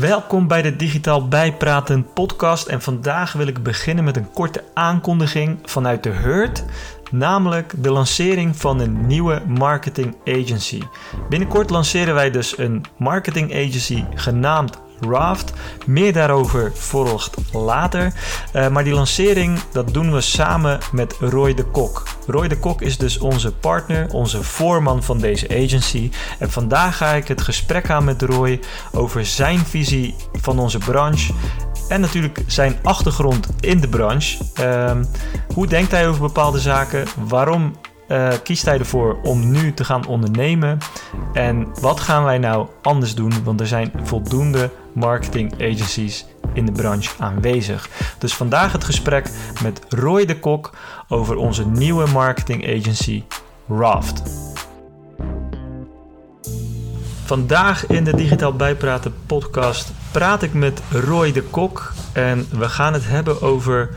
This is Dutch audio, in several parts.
Welkom bij de Digitaal Bijpraten podcast en vandaag wil ik beginnen met een korte aankondiging vanuit de Hurt, namelijk de lancering van een nieuwe marketing agency. Binnenkort lanceren wij dus een marketing agency genaamd Raft. Meer daarover volgt later. Uh, maar die lancering dat doen we samen met Roy de Kok. Roy de Kok is dus onze partner, onze voorman van deze agency. En vandaag ga ik het gesprek aan met Roy over zijn visie van onze branche en natuurlijk zijn achtergrond in de branche. Uh, hoe denkt hij over bepaalde zaken? Waarom uh, kiest hij ervoor om nu te gaan ondernemen? En wat gaan wij nou anders doen? Want er zijn voldoende marketing agencies in de branche aanwezig. Dus vandaag het gesprek met Roy de Kok over onze nieuwe marketing agency Raft. Vandaag in de Digitaal Bijpraten podcast praat ik met Roy de Kok en we gaan het hebben over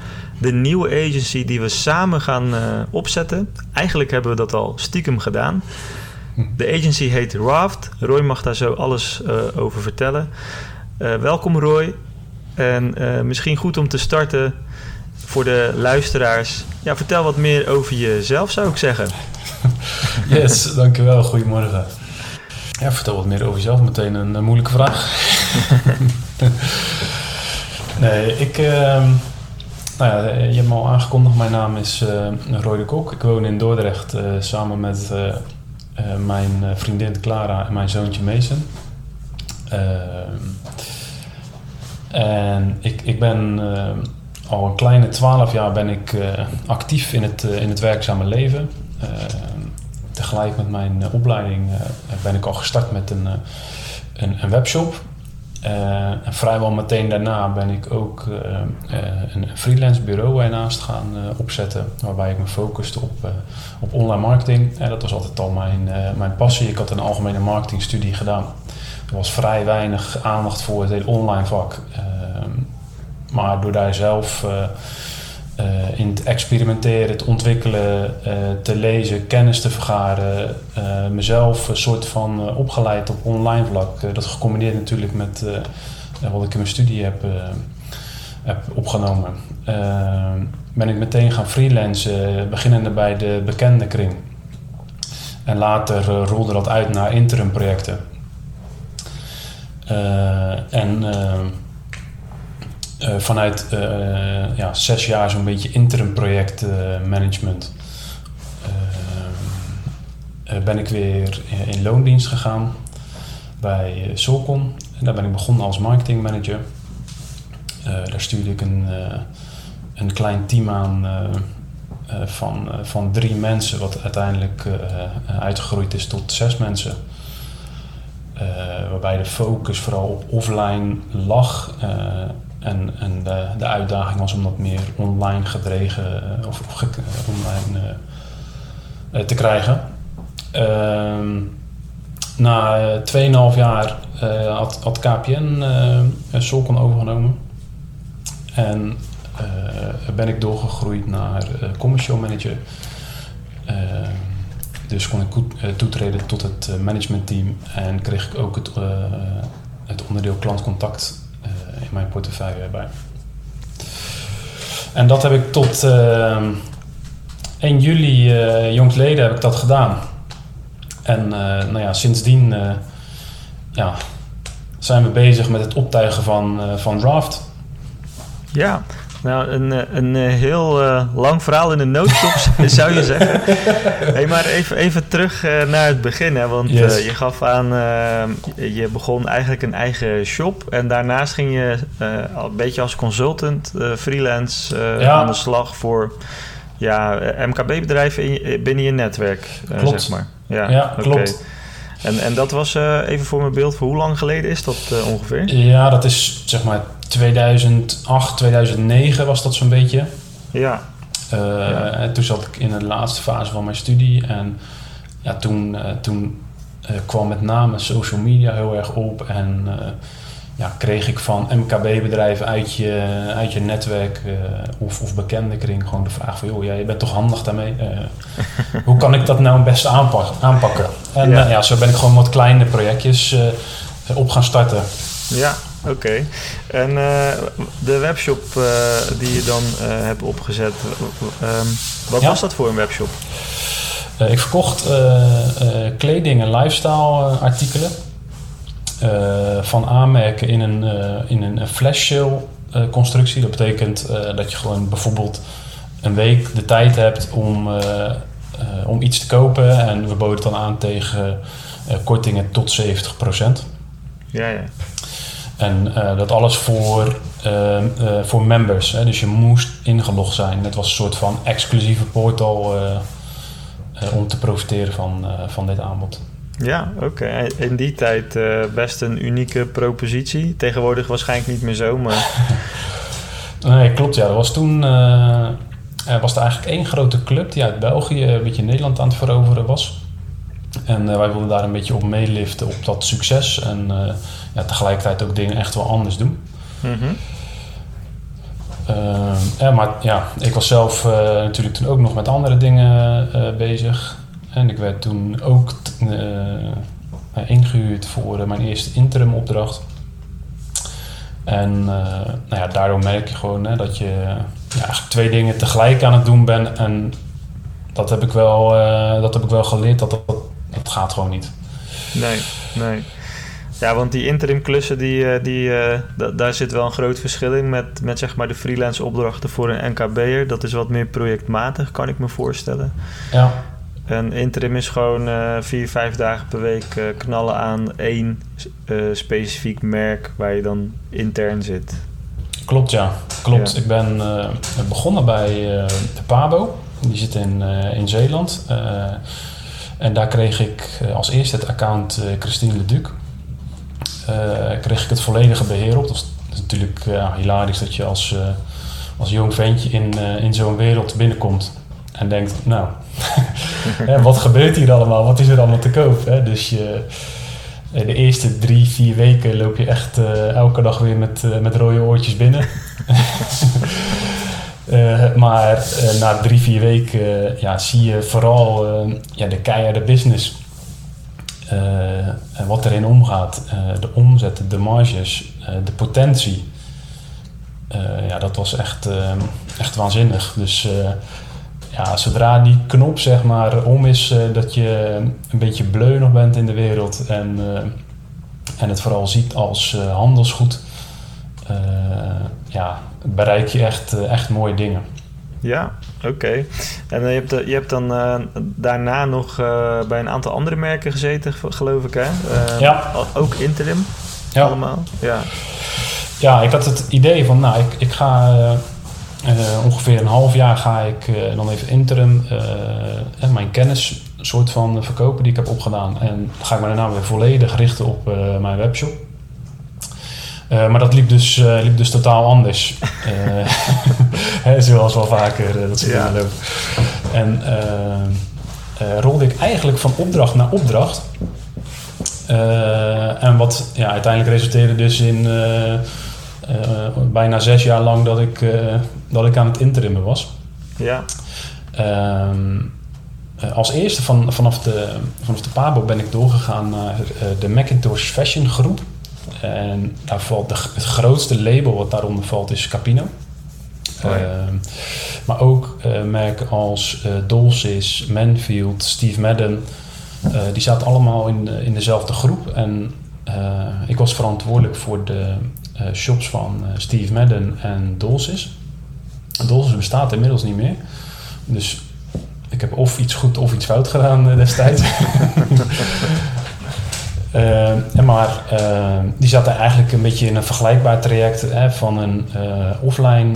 de nieuwe agency die we samen gaan uh, opzetten. Eigenlijk hebben we dat al stiekem gedaan. De agency heet Raft. Roy mag daar zo alles uh, over vertellen. Uh, welkom Roy. En misschien goed om te starten voor de luisteraars. Ja, vertel wat meer over jezelf zou ik zeggen. Yes, dankjewel. Goedemorgen. Ja, vertel wat meer over jezelf. Meteen een, moeilijke vraag. nee, ik... Uh, nou ja, je hebt me al aangekondigd. Mijn naam is uh, Roy de Kok. Ik woon in Dordrecht uh, samen met mijn vriendin Clara en mijn zoontje Mason. en ik, ik ben al een kleine twaalf jaar ben ik actief in het, in het werkzame leven tegelijk met mijn opleiding ben ik al gestart met een, een, een webshop. Uh, en vrijwel meteen daarna ben ik ook uh, uh, een freelance bureau ernaast gaan opzetten, waarbij ik me focuste op, op online marketing. En dat was altijd al mijn, mijn passie. Ik had een algemene marketingstudie gedaan. Er was vrij weinig aandacht voor het hele online vak. maar door daar zelf uh, in het experimenteren, te ontwikkelen, uh, te lezen, kennis te vergaren. Uh, mezelf een soort van opgeleid op online vlak. dat gecombineerd natuurlijk met wat ik in mijn studie heb, heb opgenomen. ben ik meteen gaan freelancen, beginnende bij de bekende kring. En later rolde dat uit naar interim projecten. en uh, vanuit uh, ja, zes jaar zo'n beetje interim project management ben ik weer in loondienst gegaan bij Solcon. En daar ben ik begonnen als marketing manager. daar stuurde ik een, een klein team aan van, van drie mensen, wat uiteindelijk uitgegroeid is tot zes mensen. waarbij de focus vooral op offline lag en, en de, de, uitdaging was om dat meer online gedreven uh, of, uh, online uh, te krijgen. Ehm, na 2,5 jaar had, had KPN Solcon overgenomen. En ben ik doorgegroeid naar commercial manager. Ehm, dus kon ik toetreden tot het managementteam en kreeg ik ook het, het onderdeel klantcontact mijn portefeuille bij. En dat heb ik tot uh, ehm, 1 juli uh, jongstleden heb ik dat gedaan. En uh, nou ja, sindsdien uh, ja, zijn we bezig met het optuigen van, van Raft. Ja, nou, een, eh, een eh, heel uh, lang verhaal in de notendop zou je zeggen. hey, maar even, even terug uh, naar het begin. Hè, want yes. uh, je gaf aan, je begon eigenlijk een eigen shop. En daarnaast ging je een beetje als consultant, freelance, ja. aan de slag voor ja, MKB-bedrijven binnen je netwerk. klopt. Zeg maar. Ja, ja klopt. En, en dat was even voor mijn beeld, voor hoe lang geleden is dat ongeveer? Ja, dat is zeg maar 2008, 2009 was dat zo'n beetje. Ja. Uh, ja. En toen zat ik in de laatste fase van mijn studie. En ja, toen, uh, toen uh, kwam met name social media heel erg op. En ja, kreeg ik van MKB-bedrijven uit je, uit je netwerk of, of bekende kring gewoon de vraag van... joh, ja, je bent toch handig daarmee? hoe kan ik dat nou het beste aanpakken? aanpakken? En ja. ja. zo ben ik gewoon wat kleine projectjes op gaan starten. Ja, oké. En uh, de webshop uh, die je dan uh, hebt opgezet, ehm, wat ja. was dat voor een webshop? ik verkocht kleding en lifestyle artikelen van aanmerken in een, in een flash sale constructie. Dat betekent dat je gewoon bijvoorbeeld een week de tijd hebt om, om iets te kopen en we boden het dan aan tegen kortingen tot 70%. Ja, ja. En uh, dat alles voor, uh, uh, voor members. Hè? Dus je moest ingelogd zijn. Het was een soort van exclusieve portal om te profiteren van, van dit aanbod. Ja, oké. In die tijd best een unieke propositie. Tegenwoordig waarschijnlijk niet meer zo, maar... nee, klopt. Ja, er was toen... er was er eigenlijk één grote club die uit België een beetje Nederland aan het veroveren was. En wij wilden daar een beetje op meeliften op dat succes. En ja, tegelijkertijd ook dingen echt wel anders doen. Mm ja, maar ja, ik was zelf uh, natuurlijk toen ook nog met andere dingen uh, bezig. En ik werd toen ook ingehuurd voor mijn eerste interim opdracht. En nou ja, daardoor merk je gewoon hè, dat je ja, eigenlijk twee dingen tegelijk aan het doen bent. En dat heb ik wel, dat heb ik wel geleerd, dat, dat dat gaat gewoon niet. Nee, nee. Ja, want die interim klussen, die, eh, die, eh, daar zit wel een groot verschil in met, met zeg maar de freelance opdrachten voor een NKB'er. Dat is wat meer projectmatig, kan ik me voorstellen. Ja. En interim is gewoon uh, vier, vijf dagen per week knallen aan één specifiek merk waar je dan intern zit. Klopt, ja. Klopt. Ik ben begonnen bij de Pabo. Die zit in, in Zeeland. en daar kreeg ik als eerste het account Christine Leduc. Eh, kreeg ik het volledige beheer op. Dat is, natuurlijk hilarisch dat je als, eh, als jong ventje in, eh, in zo'n wereld binnenkomt en denkt, nou, wat gebeurt hier allemaal? Wat is er allemaal te koop? Hè? Dus je, de eerste drie, vier weken loop je echt elke dag weer met, met rode oortjes binnen. maar na drie, vier weken ja, zie je vooral ja, de keiharde business. Uh, wat erin omgaat, uh, de omzet, de marges, uh, de potentie. ja, dat was echt, echt waanzinnig. Dus ja, zodra die knop zeg maar om is, dat je een beetje bleu nog bent in de wereld en, en het vooral ziet als handelsgoed, ja, bereik je echt, echt mooie dingen. Ja, oké. En uh, je, hebt, je hebt dan uh, daarna nog uh, bij een aantal andere merken gezeten, geloof ik, hè? ja. Ook interim, ja. allemaal. Ja. ja, ik had het idee van, nou, ik, ik ga ongeveer een half jaar ga ik dan even interim en mijn kennis soort van verkopen die ik heb opgedaan. En dan ga ik me daarna weer volledig richten op mijn webshop. Uh, maar dat liep dus, uh, liep dus totaal anders. Uh, zoals wel vaker dat ze ja. En rolde ik eigenlijk van opdracht naar opdracht. en wat ja, uiteindelijk resulteerde dus in bijna zes jaar lang dat ik, dat ik aan het interimmen was. Ja. Ehm, als eerste van, vanaf, de, vanaf de Pabo ben ik doorgegaan naar de Macintosh Fashion Groep. En daar valt de, het grootste label wat daaronder valt is Capino. Oh ehm, maar ook uh, merken als uh, Dolcis, Manfield, Steve Madden. Uh, die zaten allemaal in, in dezelfde groep. En ik was verantwoordelijk voor de shops van Steve Madden en Dolcis. Dolcis bestaat inmiddels niet meer. Dus ik heb of iets goed of iets fout gedaan destijds. Uh, maar uh, die zaten eigenlijk een beetje in een vergelijkbaar traject hè, van een uh, offline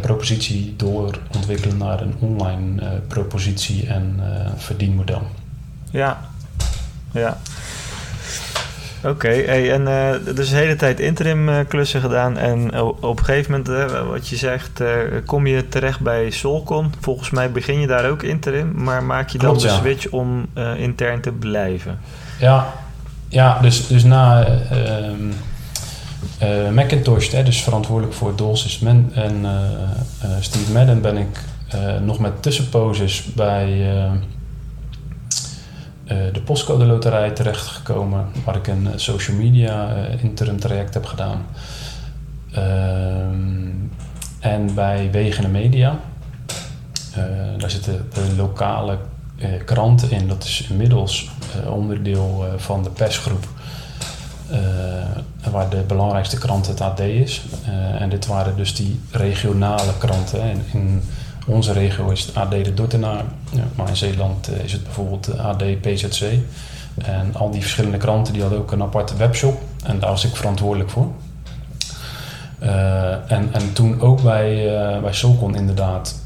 propositie door ontwikkelen naar een online propositie en verdienmodel. Ja, ja. Oké, hey, en dus de hele tijd interim klussen gedaan en op een gegeven moment, wat je zegt, kom je terecht bij Solcon. Volgens mij begin je daar ook interim, maar maak je dan Klopt, de switch om intern te blijven? Ja, ja, dus, dus na uh, uh, Macintosh, hè, dus verantwoordelijk voor Dolces Man en uh, Steve Madden, ben ik nog met tussenposes bij de postcode loterij terechtgekomen, waar ik een social media interim traject heb gedaan. Ehm, en bij Wegen Media, daar zitten de lokale kranten in. Dat is inmiddels onderdeel van de persgroep. waar de belangrijkste krant het AD is. en dit waren dus die regionale kranten. In, in onze regio is het AD de Dordtenaar, ja, maar in Zeeland eh, is het bijvoorbeeld AD PZC. En al die verschillende kranten die hadden ook een aparte webshop en daar was ik verantwoordelijk voor. En, en toen ook bij, uh, bij Solcon inderdaad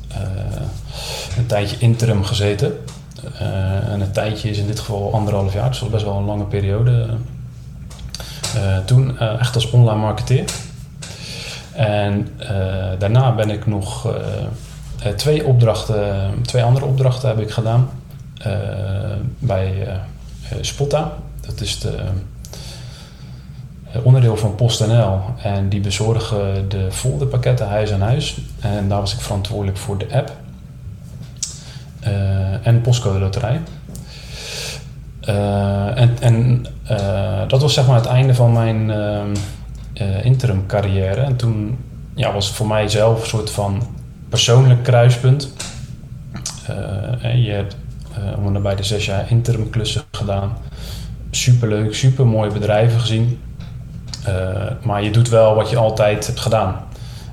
een tijdje interim gezeten. En een tijdje is in dit geval anderhalf jaar, dus dat best wel een lange periode. toen echt als online marketeer. En daarna ben ik nog twee opdrachten, twee andere opdrachten heb ik gedaan bij Spotta. Dat is de onderdeel van PostNL en die bezorgen de folderpakketten huis aan huis. En daar was ik verantwoordelijk voor de app en postcode loterij. en en dat was zeg maar het einde van mijn interim carrière. En toen ja, was het voor mij zelf een soort van persoonlijk kruispunt. Uh, je hebt uh, om bij de zes jaar interim klussen gedaan. Superleuk, super mooie bedrijven gezien. Uh, maar je doet wel wat je altijd hebt gedaan.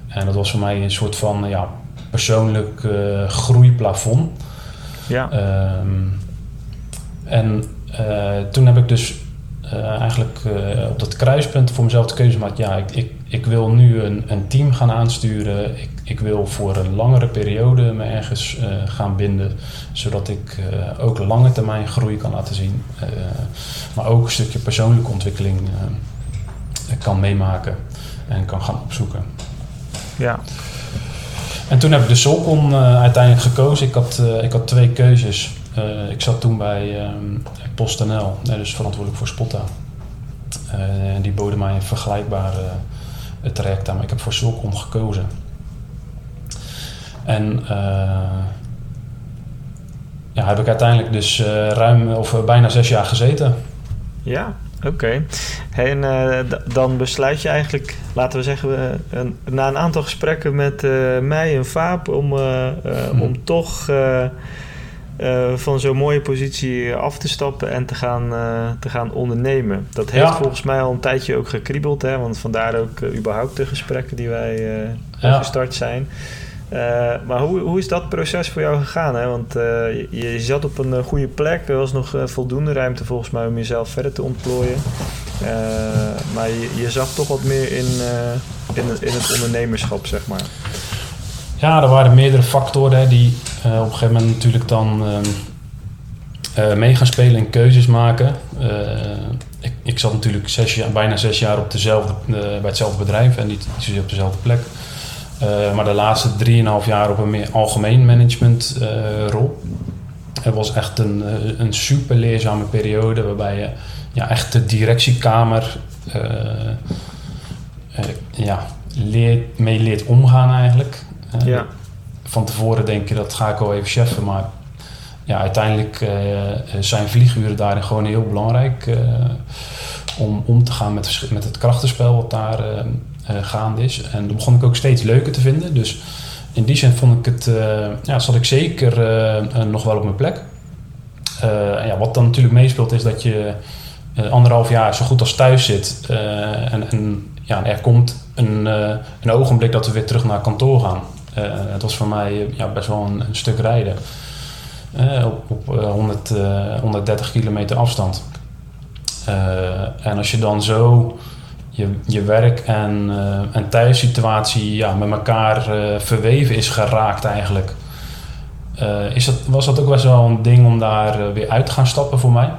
En dat was voor mij een soort van ja, persoonlijk groeiplafond. Ja. Um, en toen heb ik dus eigenlijk op dat kruispunt voor mezelf de keuze gemaakt. Ja, ik, ik, ik wil nu een, een team gaan aansturen. Ik, ik wil voor een langere periode me ergens gaan binden, zodat ik ook lange termijn groei kan laten zien, maar ook een stukje persoonlijke ontwikkeling kan meemaken en kan gaan opzoeken. Ja. En toen heb ik de Solcon uiteindelijk gekozen. Ik had, ik had twee keuzes. ik zat toen bij um, PostNL, dus verantwoordelijk voor Spotta. die boden mij een vergelijkbare traject aan, maar ik heb voor Solcon gekozen. En ja, heb ik uiteindelijk dus ruim of bijna zes jaar gezeten. Ja, oké. Okay. en dan besluit je eigenlijk, laten we zeggen, een, na een aantal gesprekken met mij en Vaap om, hm. om toch van zo'n mooie positie af te stappen en te gaan, te gaan ondernemen. Dat heeft volgens mij al een tijdje ook gekriebeld, hè, want vandaar ook überhaupt de gesprekken die wij ja. gestart zijn. Uh, maar hoe, hoe is dat proces voor jou gegaan? Hè? Want uh, je, zat op een uh, goede plek. Er was nog voldoende ruimte volgens mij om jezelf verder te ontplooien. maar je, zag toch wat meer in, in, in, het ondernemerschap, zeg maar. Ja, er waren meerdere factoren die op een gegeven moment natuurlijk dan ehm, mee gaan spelen en keuzes maken. Ik, ik, zat natuurlijk zes jaar, bijna zes jaar op dezelfde, bij hetzelfde bedrijf en niet, op dezelfde plek. Uh, maar de laatste 3,5 jaar op een meer algemeen managementrol. Uh, het was echt een, uh, een super leerzame periode waarbij je ja, echt de directiekamer ja, leert, mee leert omgaan eigenlijk. Ja. Van tevoren denk je dat ga ik wel even cheffen, maar ja, uiteindelijk zijn vlieguren daarin gewoon heel belangrijk om om te gaan met, met het krachtenspel wat daar gaande is. En dat begon ik ook steeds leuker te vinden. Dus in die zin vond ik het, uh, ja, zat ik zeker uh, nog wel op mijn plek. ja, wat dan natuurlijk meespeelt is dat je anderhalf jaar zo goed als thuis zit. en, en ja, er komt een, een ogenblik dat we weer terug naar kantoor gaan. het was voor mij ja, best wel een, een stuk rijden. op op 100, 130 kilometer afstand. en als je dan zo je, je werk en, uh, en thuissituatie ja, met elkaar uh, verweven is geraakt eigenlijk. Uh, is dat, was dat ook best wel een ding om daar weer uit te gaan stappen voor mij?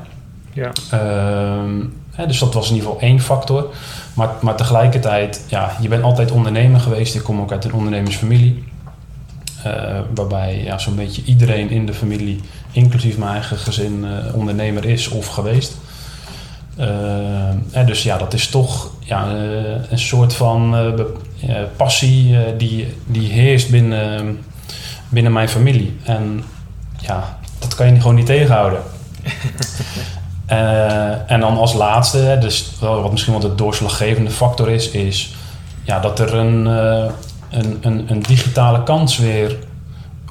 Ja. Ehm, hè, dus dat was in ieder geval één factor. Maar, maar tegelijkertijd, ja, je bent altijd ondernemer geweest. Ik kom ook uit een ondernemersfamilie. waarbij ja, zo'n beetje iedereen in de familie, inclusief mijn eigen gezin, ondernemer is of geweest. Uh, dus ja, dat is toch ja, uh, een soort van uh, passie die, die heerst binnen, binnen mijn familie. En ja, dat kan je gewoon niet tegenhouden. Uh, en dan als laatste, dus wat misschien wel de doorslaggevende factor is, is ja, dat er een, uh, een, een, een, digitale kans weer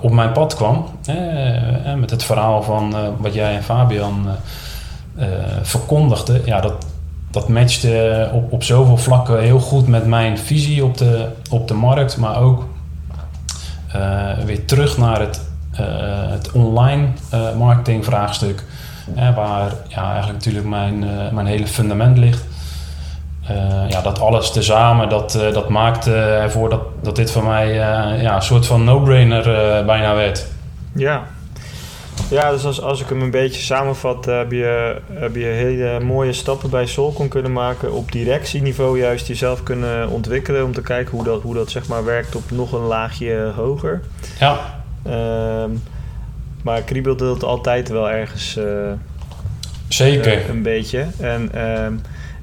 op mijn pad kwam. Uh, met het verhaal van wat jij en Fabian verkondigden. Ja, dat, dat matchte op, op zoveel vlakken heel goed met mijn visie op de, op de markt, maar ook weer terug naar het, het online marketingvraagstuk waar ja, eigenlijk natuurlijk mijn, mijn hele fundament ligt. Ja, dat alles tezamen, dat, dat maakte ervoor dat, dat dit voor mij ja, een soort van no-brainer bijna werd. Ja. Ja, dus als, als ik hem een beetje samenvat, heb je, heb je hele mooie stappen bij Solcon kunnen maken. Op directieniveau juist jezelf kunnen ontwikkelen. Om te kijken hoe dat, hoe dat zeg maar werkt op nog een laagje hoger. Ja. Ehm, maar kriebelde het altijd wel ergens. Uh, Zeker. Uh, een beetje. En uh,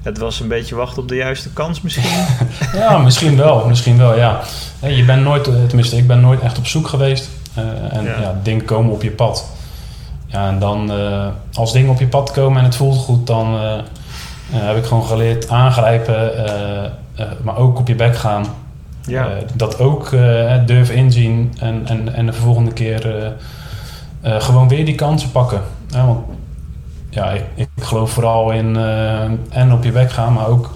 het was een beetje wachten op de juiste kans misschien. ja, misschien wel. Misschien wel, ja. Je bent nooit, tenminste, ik ben nooit echt op zoek geweest. en ja. ja. dingen komen op je pad. Ja, en dan als dingen op je pad komen en het voelt goed, dan heb ik gewoon geleerd aangrijpen, maar ook op je bek gaan. Ja. dat ook durf inzien en, en, en de volgende keer gewoon weer die kansen pakken. want ja, ik, ik geloof vooral in uh, en op je weg gaan, maar ook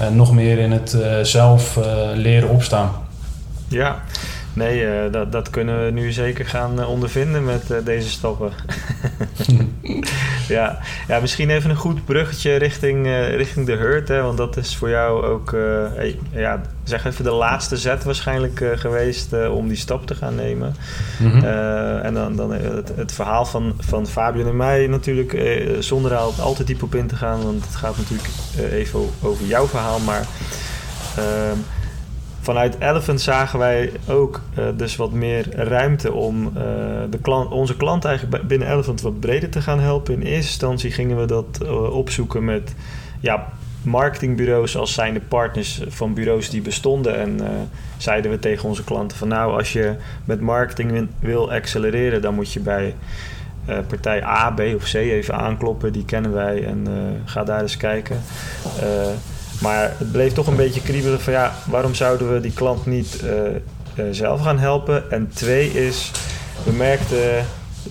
uh, nog meer in het zelf leren opstaan. Ja, Nee, uh, dat, dat kunnen we nu zeker gaan uh, ondervinden met uh, deze stappen. ja. ja, misschien even een goed bruggetje richting, richting de hurt. Hè, want dat is voor jou ook, hey, ja, zeg even de laatste zet waarschijnlijk geweest om die stap te gaan nemen. Mm -hmm. en dan, dan het, het, verhaal van, van Fabian en mij natuurlijk, zonder er al te diep op in te gaan. Want het gaat natuurlijk even over jouw verhaal. Maar ehm, vanuit Elephant zagen wij ook uh, dus wat meer ruimte om uh, de klant, onze klant eigenlijk binnen Elephant wat breder te gaan helpen. In eerste instantie gingen we dat uh, opzoeken met ja, marketingbureaus als zijnde partners van bureaus die bestonden. En zeiden we tegen onze klanten van nou, als je met marketing wil accelereren, dan moet je bij partij A, B of C even aankloppen. Die kennen wij en ga daar eens kijken. Maar het bleef toch een beetje kriebelen van ja, waarom zouden we die klant niet uh, uh, zelf gaan helpen? En twee is, we merkten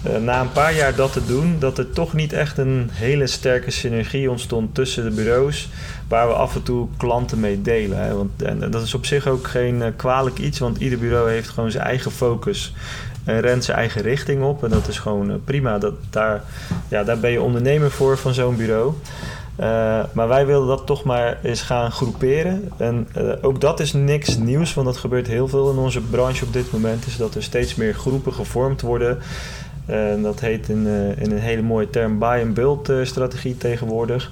uh, na een paar jaar dat te doen, dat er toch niet echt een hele sterke synergie ontstond tussen de bureaus, waar we af en toe klanten mee delen. Hè? Want, en dat is op zich ook geen kwalijk iets, want ieder bureau heeft gewoon zijn eigen focus en rent zijn eigen richting op. En dat is gewoon prima. Dat, daar, ja, daar ben je ondernemer voor van zo'n bureau. Uh, maar wij wilden dat toch maar eens gaan groeperen. En uh, ook dat is niks nieuws, want dat gebeurt heel veel in onze branche op dit moment. Is dat er steeds meer groepen gevormd worden. Uh, dat heet in, in, een hele mooie term buy-and-build strategie tegenwoordig.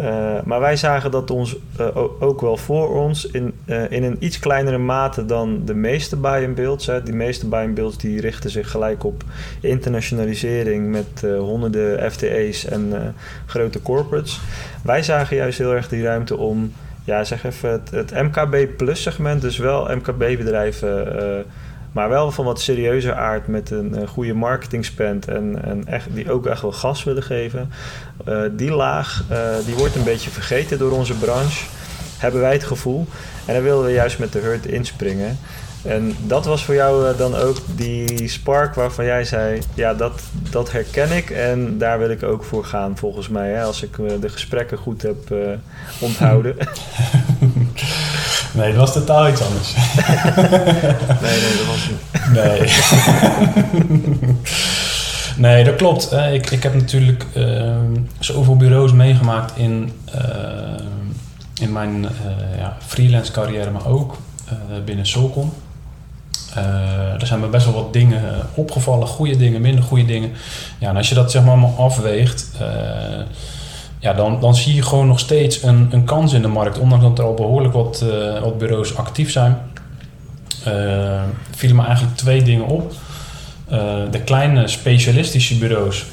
Uh, maar wij zagen dat ons uh, ook wel voor ons in, uh, in een iets kleinere mate dan de meeste buy-and-builds. Die meeste buy-and-builds die richten zich gelijk op internationalisering met honderden FTE's en grote corporates. Wij zagen juist heel erg die ruimte om, ja, zeg even, het, het MKB plus segment, dus wel MKB-bedrijven maar wel van wat serieuzer aard met een uh, goede marketingspend en, en echt, die ook echt wel gas willen geven. Uh, die laag, uh, die wordt een beetje vergeten door onze branche, hebben wij het gevoel. En daar wilden we juist met de hurt inspringen. En dat was voor jou dan ook die spark waarvan jij zei: Ja, dat, dat herken ik en daar wil ik ook voor gaan, volgens mij. Hè, als ik de gesprekken goed heb onthouden. Nee, dat was totaal iets anders. nee, nee, dat was niet. Nee. nee, dat klopt. Ik, ik heb natuurlijk uh, zoveel bureaus meegemaakt in, uh, in mijn uh, ja, freelance carrière, maar ook binnen Solcon. er zijn me best wel wat dingen opgevallen, goede dingen, minder goede dingen. Ja, en als je dat zeg maar allemaal afweegt, ja, dan, dan zie je gewoon nog steeds een, een kans in de markt. Ondanks dat er al behoorlijk wat, uh, wat bureaus actief zijn, uh, me eigenlijk twee dingen op. Uh, de kleine specialistische bureaus,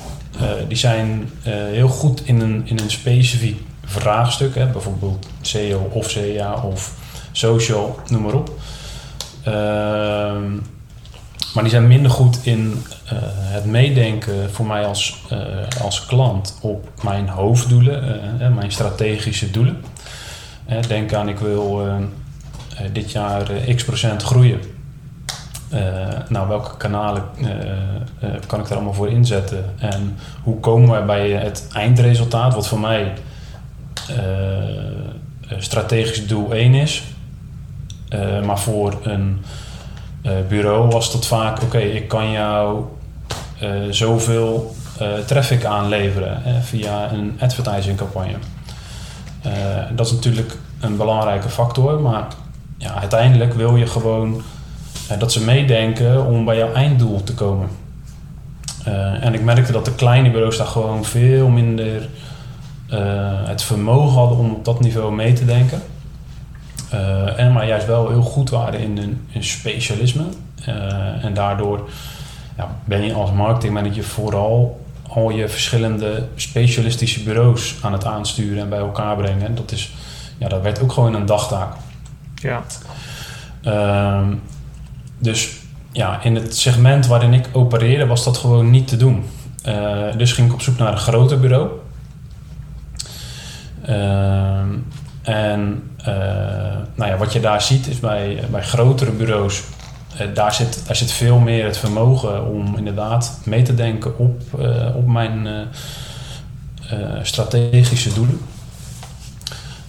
die zijn heel goed in een, in een specifiek vraagstuk. Hè, bijvoorbeeld SEO of CA of social, noem maar op. maar die zijn minder goed in het meedenken voor mij als, als klant op mijn hoofddoelen, mijn strategische doelen. denk aan, ik wil dit jaar x procent groeien. nou, welke kanalen kan ik daar allemaal voor inzetten? En hoe komen we bij het eindresultaat, wat voor mij strategisch doel 1 is. Maar voor een bureau was dat vaak: oké, ik kan jou uh, zoveel traffic aanleveren via een advertising campagne. dat is natuurlijk een belangrijke factor, maar ja, uiteindelijk wil je gewoon dat ze meedenken om bij jouw einddoel te komen. en ik merkte dat de kleine bureaus daar gewoon veel minder het vermogen hadden om op dat niveau mee te denken. Uh, en maar juist wel heel goed waren in een, specialisme. Uh, en daardoor ja, ben je als marketingmanager vooral al je verschillende specialistische bureaus aan het aansturen en bij elkaar brengen. En dat, is, ja, dat werd ook gewoon een dagtaak. Ja. Uh, dus ja, in het segment waarin ik opereerde was dat gewoon niet te doen. Uh, dus ging ik op zoek naar een groter bureau. Ehm, en nou ja, wat je daar ziet is bij, bij grotere bureaus, uh, daar, zit, daar zit veel meer het vermogen om inderdaad mee te denken op, uh, op mijn strategische doelen.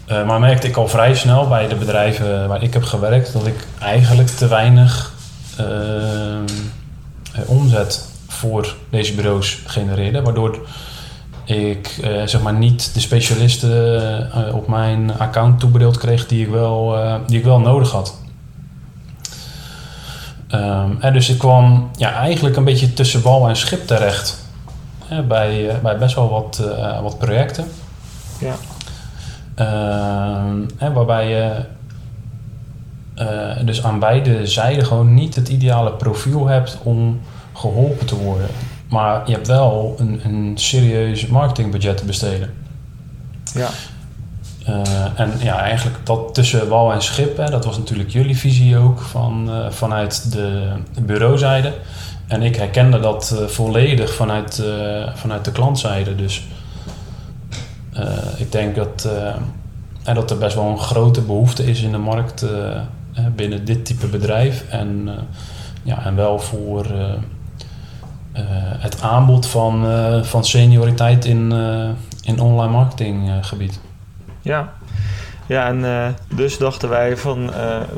maar merkte ik al vrij snel bij de bedrijven waar ik heb gewerkt dat ik eigenlijk te weinig omzet voor deze bureaus genereerde. Waardoor ik uh, zeg maar niet de specialisten uh, op mijn account toebedeeld kreeg die ik wel, uh, die ik wel nodig had. Um, en dus ik kwam ja, eigenlijk een beetje tussen wal en schip terecht. bij, bij best wel wat, wat projecten. Ja. Um, waarbij je dus aan beide zijden gewoon niet het ideale profiel hebt om geholpen te worden. Maar je hebt wel een, een serieus marketingbudget te besteden. Ja. Uh, en ja, eigenlijk dat tussen wal en schip, hè, dat was natuurlijk jullie visie ook van, uh, vanuit de bureauzijde. En ik herkende dat uh, volledig vanuit, vanuit de klantzijde. Dus ik denk dat, dat er best wel een grote behoefte is in de markt binnen dit type bedrijf. En, ja, en wel voor het aanbod van, uh, van senioriteit in, uh, in online marketinggebied. ja. Ja, en dus dachten wij van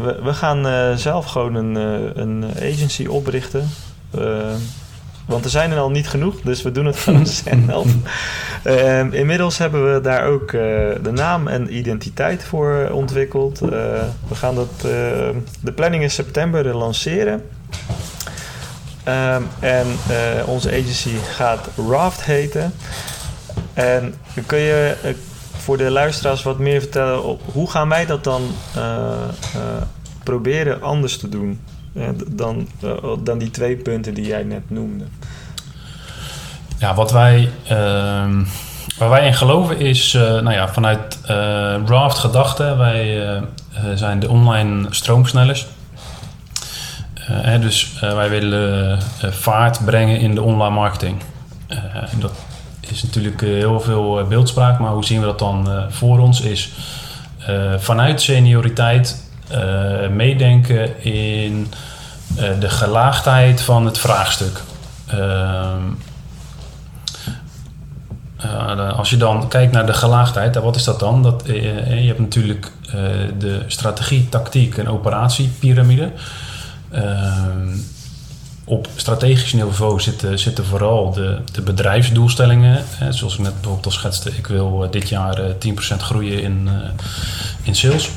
we, we gaan zelf gewoon een, een agency oprichten. want er zijn er al niet genoeg, dus we doen het gewoon zelf. Ehm, inmiddels hebben we daar ook de naam en identiteit voor ontwikkeld. we gaan dat, de planning in september lanceren. Um, en uh, onze agency gaat Raft heten. En kun je uh, voor de luisteraars wat meer vertellen hoe gaan wij dat dan uh, proberen anders te doen dan, dan die twee punten die jij net noemde? Ja, wat wij, ehm, waar wij in geloven is, nou ja, vanuit Raft gedachte, wij zijn de online stroomsnellers. Uh, dus uh, wij willen uh, vaart brengen in de online marketing. dat is natuurlijk heel veel beeldspraak, maar hoe zien we dat dan voor ons? Is vanuit senioriteit meedenken in de gelaagdheid van het vraagstuk. Ehm, als je dan kijkt naar de gelaagdheid, wat is dat dan? Dat, je hebt natuurlijk de strategie, tactiek en operatiepyramide. Ehm, op strategisch niveau zitten, zitten vooral de, de bedrijfsdoelstellingen. Hè, zoals ik net bijvoorbeeld al schetste, ik wil eh, dit jaar 10% eh, groeien in, uh, in sales.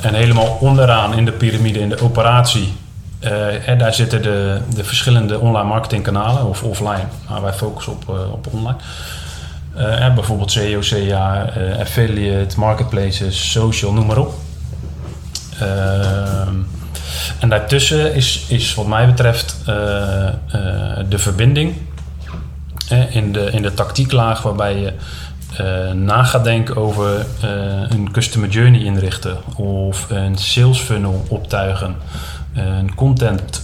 En helemaal onderaan in de piramide, in de operatie, daar zitten de, de verschillende online marketingkanalen of offline. Maar wij focussen op, op online. bijvoorbeeld SEO, CA, affiliate, marketplaces, social, noem maar op. Ehm, en daartussen is, is wat mij betreft uh, de verbinding in, de, in de tactieklaag waarbij je uh, na gaat denken over een customer journey inrichten of een sales funnel optuigen. een content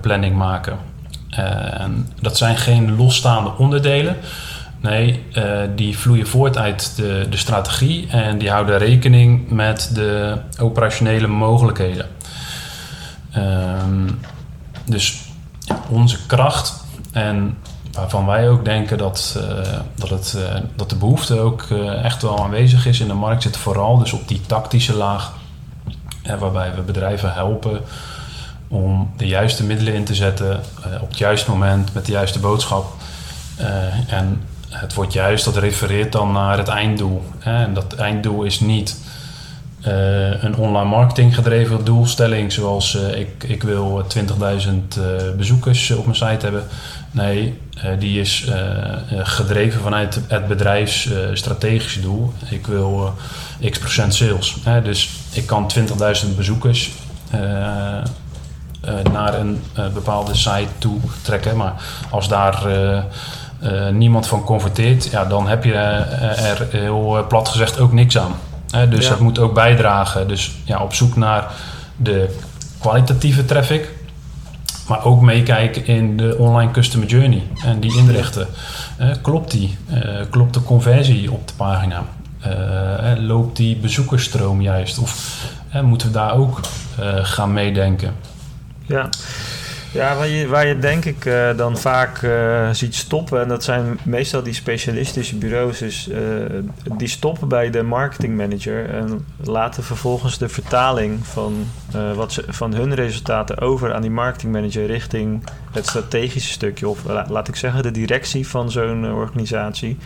planning maken. En dat zijn geen losstaande onderdelen. Nee, die vloeien voort uit de, de strategie en die houden rekening met de operationele mogelijkheden. Ehm, dus onze kracht en waarvan wij ook denken dat, uh, dat, het, uh, dat de behoefte ook uh, echt wel aanwezig is in de markt, zit vooral dus op die tactische laag, waarbij we bedrijven helpen om de juiste middelen in te zetten op het juiste moment met de juiste boodschap. en het wordt juist, dat refereert dan naar het einddoel. En dat einddoel is niet uh, een online marketing gedreven doelstelling, zoals uh, ik, ik wil 20.000 uh, bezoekers op mijn site hebben. Nee, die is gedreven vanuit het bedrijfsstrategische doel. Ik wil x procent sales. Dus ik kan 20.000 bezoekers naar een bepaalde site toe trekken. Maar als daar niemand van converteert, ja, dan heb je er heel plat gezegd ook niks aan dus ja. dat moet ook bijdragen. Dus ja, op zoek naar de kwalitatieve traffic. Maar ook meekijken in de online customer journey en die inrichten. klopt die? Uh, klopt de conversie op de pagina? Uh, loopt die bezoekersstroom juist? Of moeten we daar ook gaan meedenken? Ja. Ja, waar je, waar je denk ik uh, dan vaak uh, ziet stoppen, en dat zijn meestal die specialistische bureaus, is uh, die stoppen bij de marketingmanager en laten vervolgens de vertaling van, wat ze, van hun resultaten over aan die marketingmanager richting het strategische stukje, of laat ik zeggen de directie van zo'n organisatie.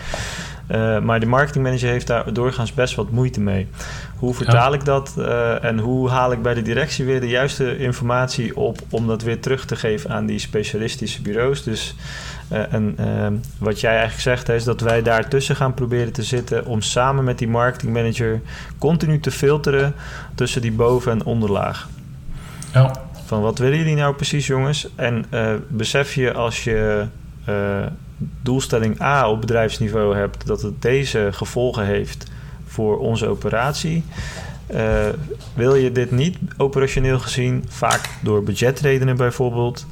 Uh, maar de marketingmanager heeft daar doorgaans best wat moeite mee. Hoe vertaal ik dat en hoe haal ik bij de directie weer de juiste informatie op om dat weer terug te geven aan die specialistische bureaus? Dus en, wat jij eigenlijk zegt is dat wij daartussen gaan proberen te zitten om samen met die marketingmanager continu te filteren tussen die boven- en onderlaag. Ja. Van wat willen jullie nou precies, jongens? En besef je als je doelstelling A op bedrijfsniveau hebt, dat het deze gevolgen heeft voor onze operatie. Uh, wil je dit niet operationeel gezien, vaak door budgetredenen bijvoorbeeld,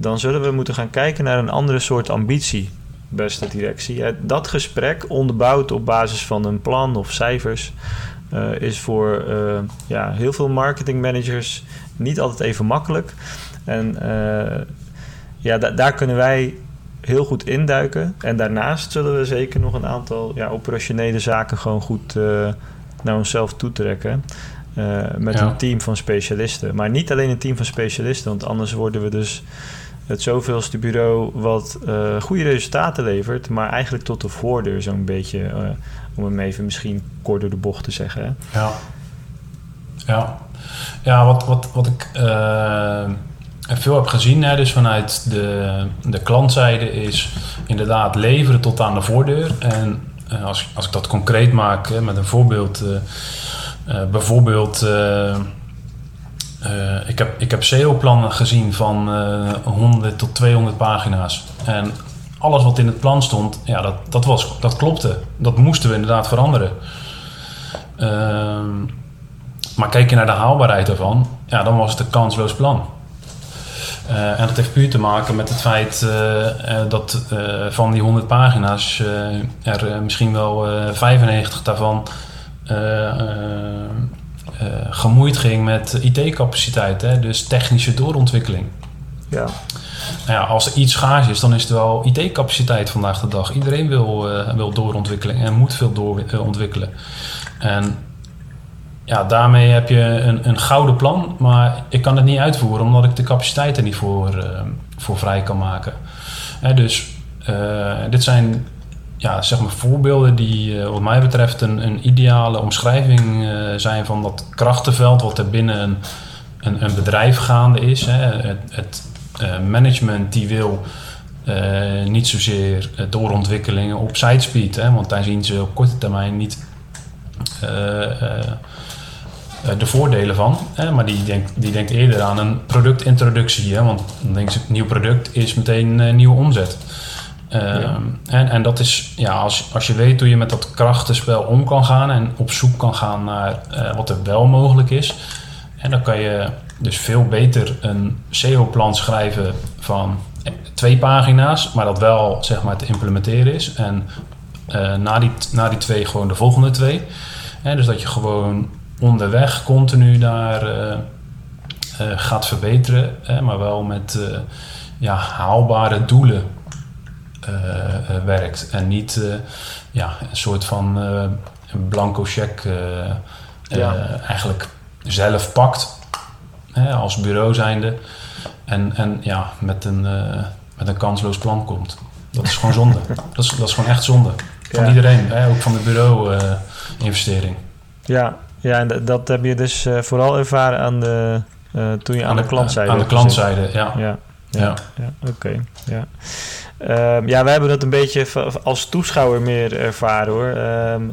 dan zullen we moeten gaan kijken naar een andere soort ambitie, beste directie. Dat gesprek, onderbouwd op basis van een plan of cijfers, uh, is voor uh, ja, heel veel marketingmanagers niet altijd even makkelijk. En ja, daar kunnen wij heel goed induiken. En daarnaast zullen we zeker nog een aantal ja, operationele zaken gewoon goed naar onszelf toetrekken. Met een team van specialisten. Maar niet alleen een team van specialisten, want anders worden we dus het zoveelste bureau wat uh, goede resultaten levert, maar eigenlijk tot de voordeur zo'n beetje, om hem even misschien kort door de bocht te zeggen. Hè? Ja. Ja. Ja, wat, wat, wat ik veel heb gezien, hè, dus vanuit de, de klantzijde, is inderdaad leveren tot aan de voordeur. En als, als ik dat concreet maak met een voorbeeld, uh, uh, bijvoorbeeld. ik heb, ik heb SEO-plannen gezien van 100 tot 200 pagina's. En alles wat in het plan stond, ja, dat, dat, was, dat klopte. Dat moesten we inderdaad veranderen. Ehm, maar kijk je naar de haalbaarheid ervan, ja, dan was het een kansloos plan. Uh, en dat heeft puur te maken met het feit uh, uh, dat van die 100 pagina's er misschien wel 95 daarvan gemoeid ging met IT-capaciteit, dus technische doorontwikkeling. Ja. Nou ja, als er iets schaars is, dan is het wel IT-capaciteit vandaag de dag. Iedereen wil, wil doorontwikkeling en moet veel doorontwikkelen. En ja, daarmee heb je een, een gouden plan, maar ik kan het niet uitvoeren omdat ik de capaciteit er niet voor, uh, voor vrij kan maken. dus uh, dit zijn ja, zeg maar voorbeelden die uh, wat mij betreft een, een ideale omschrijving zijn van dat krachtenveld wat er binnen een, een, een bedrijf gaande is. Hè. Het, het management die wil niet zozeer doorontwikkelingen op side speed, hè, want daar zien ze op korte termijn niet eh, de voordelen van. Hè, maar die denkt, die denkt eerder aan een productintroductie. Hè, want dan denkt ze, nieuw product is meteen nieuwe omzet. Ehm, en, en dat is, ja, als, als je weet hoe je met dat krachtenspel om kan gaan en op zoek kan gaan naar uh, wat er wel mogelijk is, en dan kan je Dus veel beter een SEO-plan schrijven van twee pagina's, maar dat wel zeg maar te implementeren is. En uh, na, die, na die twee gewoon de volgende twee. dus dat je gewoon onderweg continu daar uh, gaat verbeteren, maar wel met ja, haalbare doelen werkt. En niet ja, een soort van een blanco cheque ja. eigenlijk zelf pakt als bureau zijnde. En, en ja, met een, met een kansloos plan komt. Dat is gewoon zonde. dat, is, dat is gewoon echt zonde. Van iedereen, hè? ook van de bureau-investering. ja, ja, en dat heb je dus uh, vooral ervaren aan de, uh, toen je aan, aan de, de klantzijde Aan de klantzijde, ja. Ja, ja, ja. oké. Okay, ja. Um, ja, wij hebben dat een beetje als toeschouwer meer ervaren hoor. Um,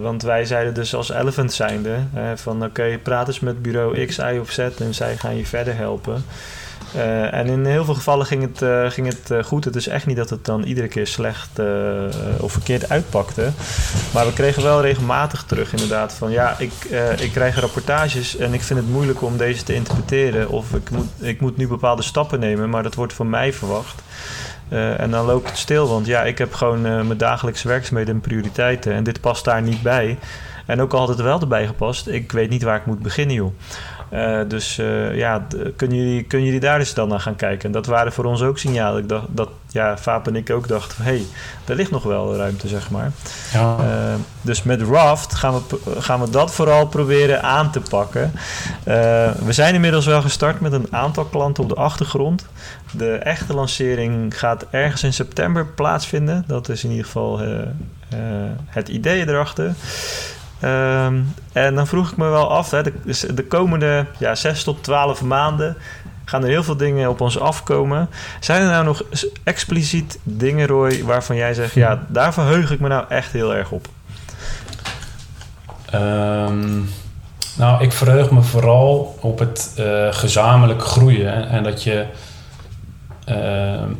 want wij zeiden dus als Elephant zijnde hè, van oké, praat eens met bureau X, Y of Z en zij gaan je verder helpen. Uh, en in heel veel gevallen ging het, uh, ging het uh, goed. Het is echt niet dat het dan iedere keer slecht of verkeerd uitpakte. Maar we kregen wel regelmatig terug inderdaad van... ja, ik, ik krijg rapportages en ik vind het moeilijk om deze te interpreteren... of ik moet, ik moet nu bepaalde stappen nemen, maar dat wordt van mij verwacht. En dan loopt het stil, want ja, ik heb gewoon mijn dagelijkse werkzaamheden en prioriteiten... en dit past daar niet bij. En ook al had het er wel erbij gepast, ik weet niet waar ik moet beginnen, joh. Uh, dus uh, ja, kunnen jullie, kunnen jullie daar eens dan naar gaan kijken? En dat waren voor ons ook signalen. Ik dacht, dat ja, Vaap en ik ook dachten: hé, hey, er ligt nog wel ruimte, zeg maar. Ja. Uh, dus met Raft gaan we, gaan we dat vooral proberen aan te pakken. we zijn inmiddels wel gestart met een aantal klanten op de achtergrond. De echte lancering gaat ergens in september plaatsvinden. Dat is in ieder geval het idee erachter. Um, en dan vroeg ik me wel af, hè, de, de komende ja, 6 tot 12 maanden gaan er heel veel dingen op ons afkomen. Zijn er nou nog expliciet dingen, Roy, waarvan jij zegt, ja, daar verheug ik me nou echt heel erg op? Um, nou, ik verheug me vooral op het uh, gezamenlijk groeien. En dat je uh,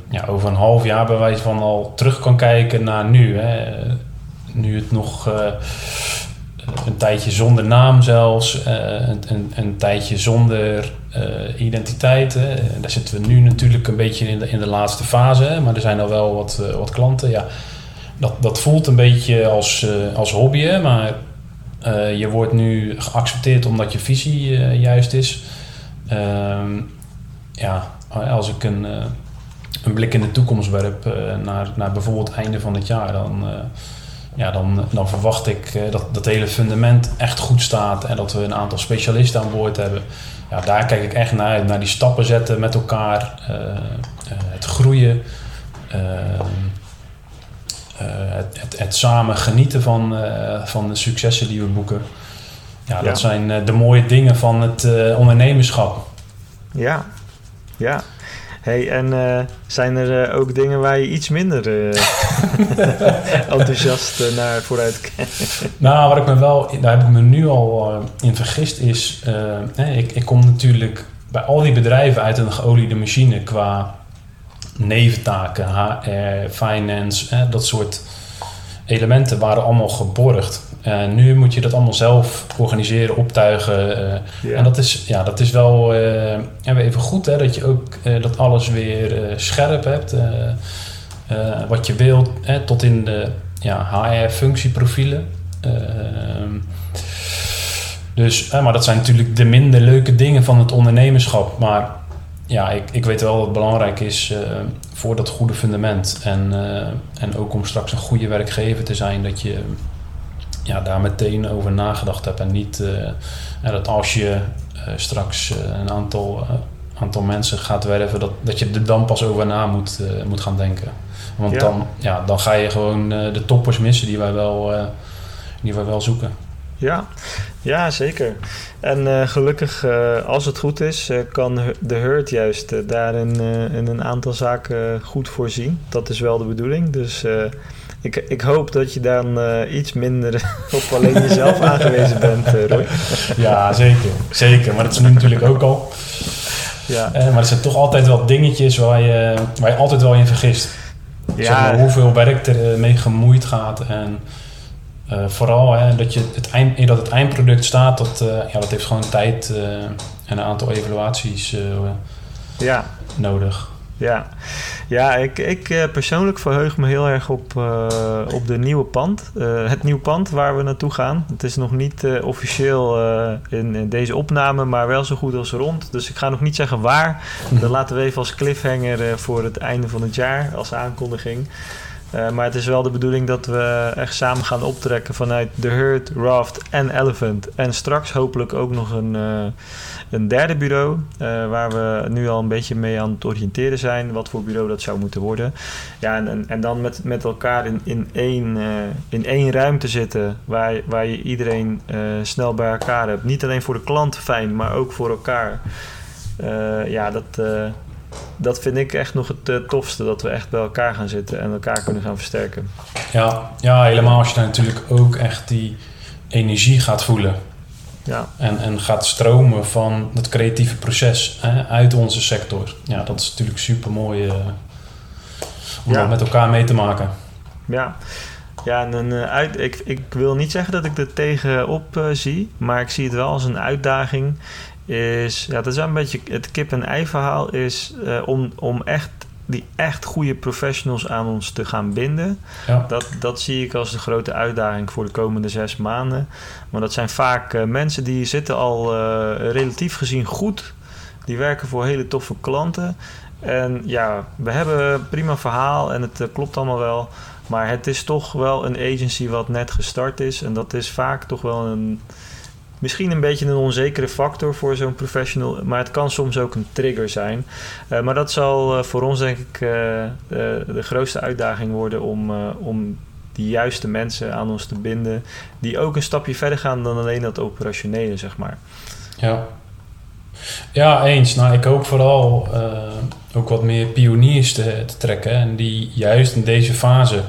ja, over een half jaar bij wijze van al terug kan kijken naar nu. Hè. Nu het nog... Uh, een tijdje zonder naam zelfs, uh, een, een, tijdje zonder uh, identiteit. Daar zitten we nu natuurlijk een beetje in de, in de laatste fase, maar er zijn al wel wat, uh, wat klanten. Ja, dat, dat voelt een beetje als, als hobby, hè, maar je wordt nu geaccepteerd omdat je visie juist is. Ehm, ja, als ik een, een blik in de toekomst werp naar, naar bijvoorbeeld het einde van het jaar, dan ja, dan, dan verwacht ik uh, dat dat hele fundament echt goed staat en dat we een aantal specialisten aan boord hebben. Ja, daar kijk ik echt naar naar die stappen zetten met elkaar, uh, uh, het groeien, het, het, het, samen genieten van, van de successen die we boeken. Ja, dat zijn de mooie dingen van het ondernemerschap. Ja, ja. Hey, en uh, zijn er uh, ook dingen waar je iets minder uh, enthousiast naar vooruit kijkt? nou, wat ik me wel, daar heb ik me nu al in vergist, is: ik, ik kom natuurlijk bij al die bedrijven uit een geoliede machine qua neventaken, HR, finance, dat soort elementen waren allemaal geborgd. En nu moet je dat allemaal zelf organiseren, optuigen. Uh, En dat is, ja, dat is wel uh, even goed, hè, dat je ook uh, dat alles weer scherp hebt. wat je wilt, hè, tot in de ja, HR-functieprofielen. dus, maar dat zijn natuurlijk de minder leuke dingen van het ondernemerschap. Maar ja, ik, ik weet wel dat het belangrijk is voor dat goede fundament. En, en ook om straks een goede werkgever te zijn, dat je ja, daar meteen over nagedacht heb. En niet uh, dat als je uh, straks een aantal, aantal mensen gaat werven, dat, dat je er dan pas over na moet, moet gaan denken. Want ja. Dan, ja, dan ga je gewoon de toppers missen die wij wel, die wij wel zoeken. Ja, ja zeker. En gelukkig, als het goed is, kan de Hurt juist daarin in een aantal zaken goed voorzien. Dat is wel de bedoeling. Dus ik, ik hoop dat je dan iets minder op alleen jezelf aangewezen bent, Roy. Ja, zeker. Zeker. Maar dat is nu natuurlijk ook al. Ja. Maar er zijn toch altijd wel dingetjes waar je, waar je altijd wel in vergist. Ja. Zeg maar, hoeveel werk er mee gemoeid gaat. En vooral hè, dat, je het eind, dat het eindproduct staat, dat, ja, dat heeft gewoon tijd en een aantal evaluaties ja. nodig. Ja, ja ik, ik eh, persoonlijk verheug me heel erg op, uh, op de nieuwe pand. Uh, het nieuwe pand waar we naartoe gaan. Het is nog niet officieel in, in, deze opname, maar wel zo goed als rond. Dus ik ga nog niet zeggen waar. Dat laten we even als cliffhanger voor het einde van het jaar als aankondiging. Maar het is wel de bedoeling dat we echt samen gaan optrekken vanuit The Hurt, Raft en Elephant. En straks hopelijk ook nog een een derde bureau, uh, waar we nu al een beetje mee aan het oriënteren zijn, wat voor bureau dat zou moeten worden. Ja, en, en dan met, met elkaar in, in, één, in één ruimte zitten, waar, waar je iedereen snel bij elkaar hebt. Niet alleen voor de klant fijn, maar ook voor elkaar. ja, dat, dat vind ik echt nog het tofste, dat we echt bij elkaar gaan zitten en elkaar kunnen gaan versterken. Ja, ja helemaal als je daar natuurlijk ook echt die energie gaat voelen. Ja. En, en gaat stromen van het creatieve proces hè, uit onze sector. Ja, dat is natuurlijk super mooi uh, om dat met elkaar mee te maken. Ja, ja en een, uh, uit, ik, ik wil niet zeggen dat ik er tegenop uh, zie, maar ik zie het wel als een uitdaging. Is, ja, dat is wel een beetje het kip-en-ei verhaal, is om, om echt die echt goede professionals aan ons te gaan binden. Ja. Dat, dat zie ik als de grote uitdaging voor de komende zes maanden. Maar dat zijn vaak uh, mensen die zitten al uh, relatief gezien goed. Die werken voor hele toffe klanten. En ja, we hebben een prima verhaal en het klopt allemaal wel. Maar het is toch wel een agency wat net gestart is. En dat is vaak toch wel een misschien een beetje een onzekere factor voor zo'n professional, maar het kan soms ook een trigger zijn. Uh, maar dat zal uh, voor ons denk ik uh, de grootste uitdaging worden om, om die juiste mensen aan ons te binden, die ook een stapje verder gaan dan alleen dat operationele, zeg maar. Ja. Ja, eens. Nou, ik hoop vooral ook wat meer pioniers te, te, trekken en die juist in deze fase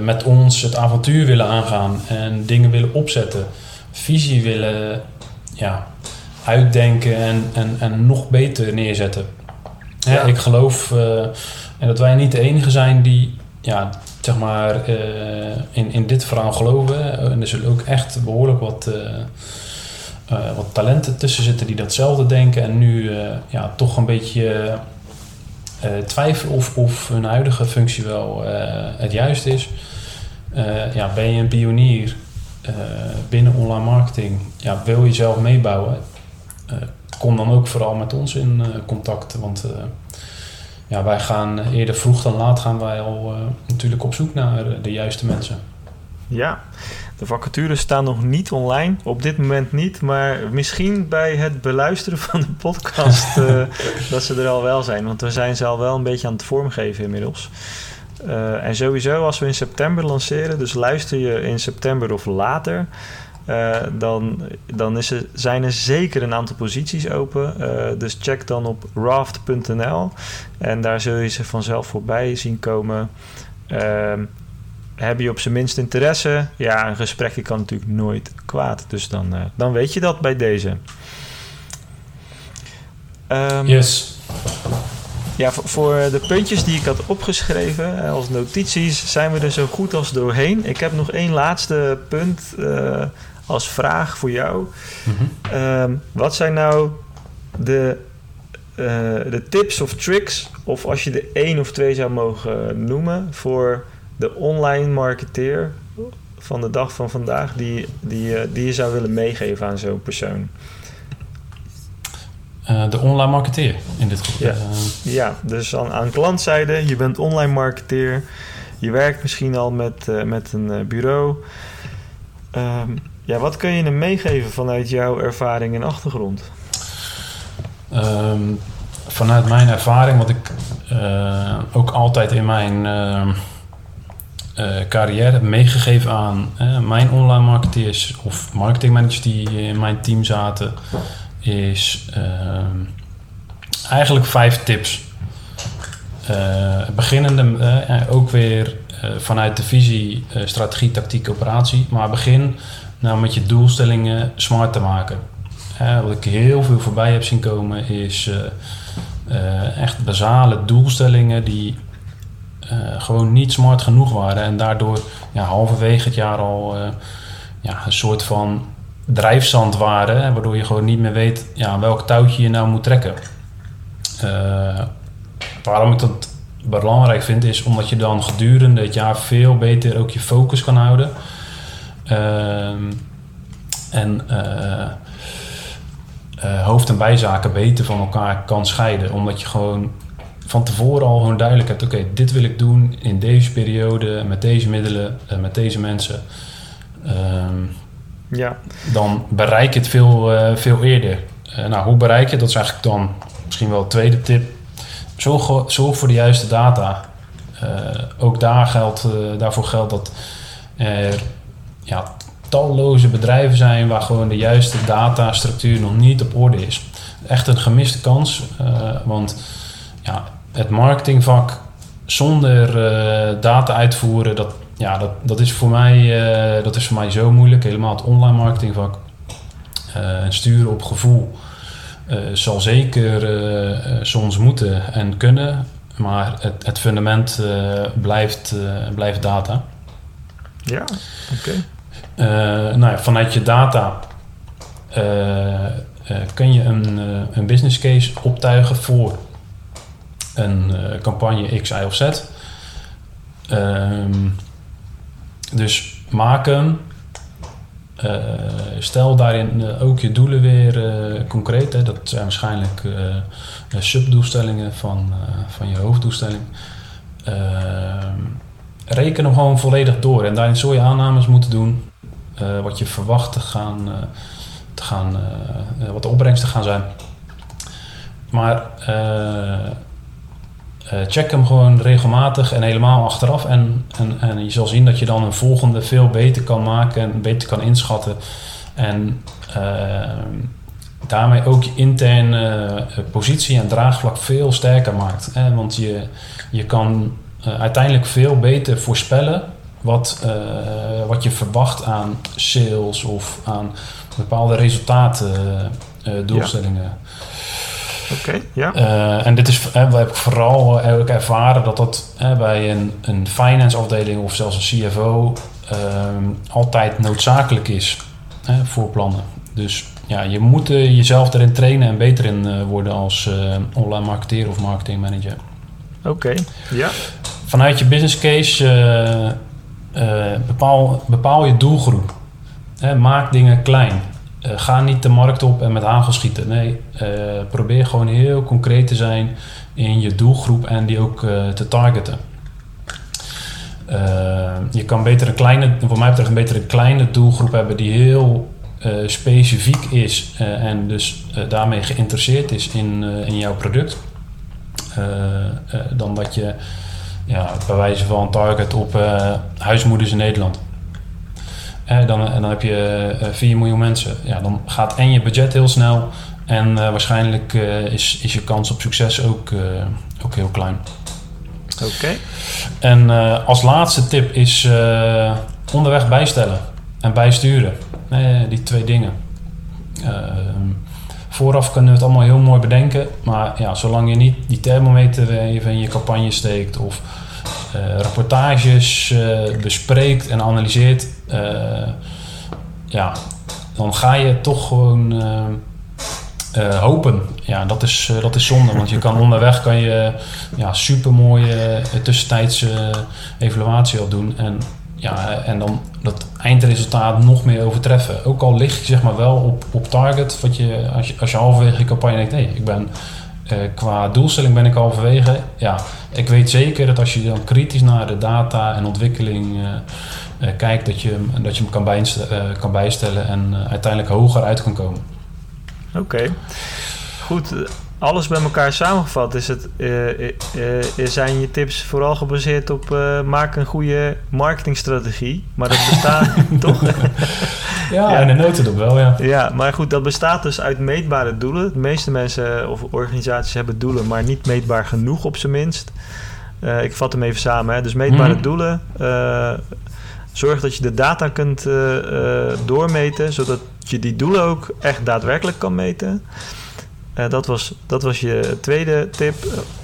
met ons het avontuur willen aangaan en dingen willen opzetten visie willen ja, uitdenken en, en, en nog beter neerzetten. Ja. ik geloof uh, en dat wij niet de enige zijn die ja, zeg maar, uh, in, in dit verhaal geloven. En er zullen ook echt behoorlijk wat, uh, wat talenten tussen zitten die datzelfde denken. En nu ja, toch een beetje twijfelen of, of hun huidige functie wel het juist is. ja, ben je een pionier uh, binnen online marketing, ja, wil je zelf meebouwen, uh, kom dan ook vooral met ons in uh, contact. Want ja, wij gaan eerder vroeg dan laat gaan wij al natuurlijk op zoek naar de juiste mensen. Ja, de vacatures staan nog niet online. Op dit moment niet. Maar misschien bij het beluisteren van de podcast dat ze er al wel zijn. Want we zijn ze al wel een beetje aan het vormgeven inmiddels. Uh, en sowieso als we in september lanceren, dus luister je in september of later, uh, dan, dan is er, zijn er zeker een aantal posities open. Uh, dus check dan op raft.nl en daar zul je ze vanzelf voorbij zien komen. Ehm, heb je op zijn minst interesse? Ja, een gesprekje kan natuurlijk nooit kwaad. Dus dan, dan weet je dat bij deze. Um, yes. Ja, voor de puntjes die ik had opgeschreven eh, als notities zijn we er zo goed als doorheen. Ik heb nog één laatste punt uh, als vraag voor jou. Mhm. um, wat zijn nou de, uh, de tips of tricks, of als je er één of twee zou mogen noemen, voor de online marketeer van de dag van vandaag, die, die, die je zou willen meegeven aan zo'n persoon? Uh, de online marketeer in dit geval. Ja, ja dus aan, aan klantzijde, je bent online marketeer. Je werkt misschien al met, uh, met een bureau. Um, ja, wat kun je hem meegeven vanuit jouw ervaring en achtergrond? Um, vanuit mijn ervaring, wat ik ook altijd in mijn ehm, carrière heb meegegeven aan mijn online marketeers of marketingmanagers die in mijn team zaten is ehm, eigenlijk vijf tips. Uh, beginnende uh, ook weer uh, vanuit de visie, strategie, tactiek, operatie. Maar begin nou met je doelstellingen smart te maken. wat ik heel veel voorbij heb zien komen is echt basale doelstellingen die gewoon niet smart genoeg waren. En daardoor ja, halverwege het jaar al ja, een soort van drijfzand waren. waardoor je gewoon niet meer weet ja, welk touwtje je nou moet trekken. waarom ik dat belangrijk vind, is omdat je dan gedurende het jaar veel beter ook je focus kan houden. Ehm, en uh, hoofd- en bijzaken beter van elkaar kan scheiden. Omdat je gewoon van tevoren al gewoon duidelijk hebt: oké, dit wil ik doen in deze periode, met deze middelen, met deze mensen. Ehm, ja. Dan bereik je het veel, veel eerder. nou, hoe bereik je? Dat is eigenlijk dan misschien wel de tweede tip. Zorg, voor de juiste data. ook daar geldt, daarvoor geldt dat er ja, talloze bedrijven zijn waar gewoon de juiste datastructuur nog niet op orde is. Echt een gemiste kans, want ja, het marketingvak zonder data uitvoeren, dat, ja, dat, dat, is voor mij, uh, dat is voor mij zo moeilijk. Helemaal het online marketingvak. en sturen op gevoel zal zeker soms moeten en kunnen, maar het, het fundament blijft, blijft data. Ja, oké. Nou ja, vanuit je data uh, kun je een, een business case optuigen voor een campagne X, Y of Z. Um, dus maken. stel daarin ook je doelen weer concreet. Hè. Dat zijn waarschijnlijk subdoelstellingen van, van je hoofddoelstelling. Reken hem gewoon volledig door. En daarin zul je aannames moeten doen. Eh, wat je verwacht te gaan, uh, te gaan uh, wat de opbrengsten gaan zijn. Maar check hem gewoon regelmatig en helemaal achteraf. En, en, en je zal zien dat je dan een volgende veel beter kan maken en beter kan inschatten. En daarmee ook je interne positie en draagvlak veel sterker maakt. Hè? Want je, je kan uiteindelijk veel beter voorspellen wat, wat je verwacht aan sales of aan bepaalde resultaten, doelstellingen. Oké, ja. Uh, en dit is, uh, heb ik vooral eigenlijk ervaren dat dat bij een, een finance afdeling of zelfs een CFO altijd noodzakelijk is voor plannen. Dus ja, je moet jezelf erin trainen en beter in worden als online marketeer of marketing manager. Oké, ja. Vanuit je business case bepaal, bepaal je doelgroep. maak dingen klein. Uh, ga niet de markt op en met hagel schieten. Nee, uh, probeer gewoon heel concreet te zijn in je doelgroep en die ook te targeten. je kan beter een kleine, voor mij betreft een betere kleine doelgroep hebben die heel specifiek is en dus daarmee geïnteresseerd is in, in jouw product. dan dat je ja, bij wijze van target op huismoeders in Nederland. En dan, en dan heb je uh, eh, 4 miljoen mensen. Ja, dan gaat en je budget heel snel en uh, waarschijnlijk is, is je kans op succes ook, ook heel klein. Oké. En als laatste tip is onderweg bijstellen en bijsturen. die twee dingen. Ehm, vooraf kunnen we het allemaal heel mooi bedenken. Maar ja, zolang je niet die thermometer even in je campagne steekt of rapportages bespreekt en analyseert, ja, dan ga je toch gewoon hopen. Ja, dat is, dat is zonde, want je kan onderweg kan je ja, super mooie tussentijdse evaluatie al doen. En ja, en dan dat eindresultaat nog meer overtreffen. Ook al lig je zeg maar wel op, op target, wat je, als, je, als je halverwege je campagne denkt, nee, ik ben qua doelstelling ben ik halverwege. Ja, ik weet zeker dat als je dan kritisch naar de data en ontwikkeling kijkt, dat je, dat je hem kan, bijstellen, kan bijstellen en uiteindelijk hoger uit kan komen. Oké. Goed, alles bij elkaar samengevat is het, uh, uh, zijn je tips vooral gebaseerd op maak een goede marketingstrategie. Maar dat bestaat toch? ja, ja, in de notendop wel, ja. Ja, maar goed, dat bestaat dus uit meetbare doelen. De meeste mensen of organisaties hebben doelen, maar niet meetbaar genoeg op zijn minst. ik vat hem even samen. Hè. Dus meetbare mm -hmm. doelen. Zorg dat je de data kunt doormeten, zodat je die doelen ook echt daadwerkelijk kan meten. Uh, dat, was, dat was je tweede tip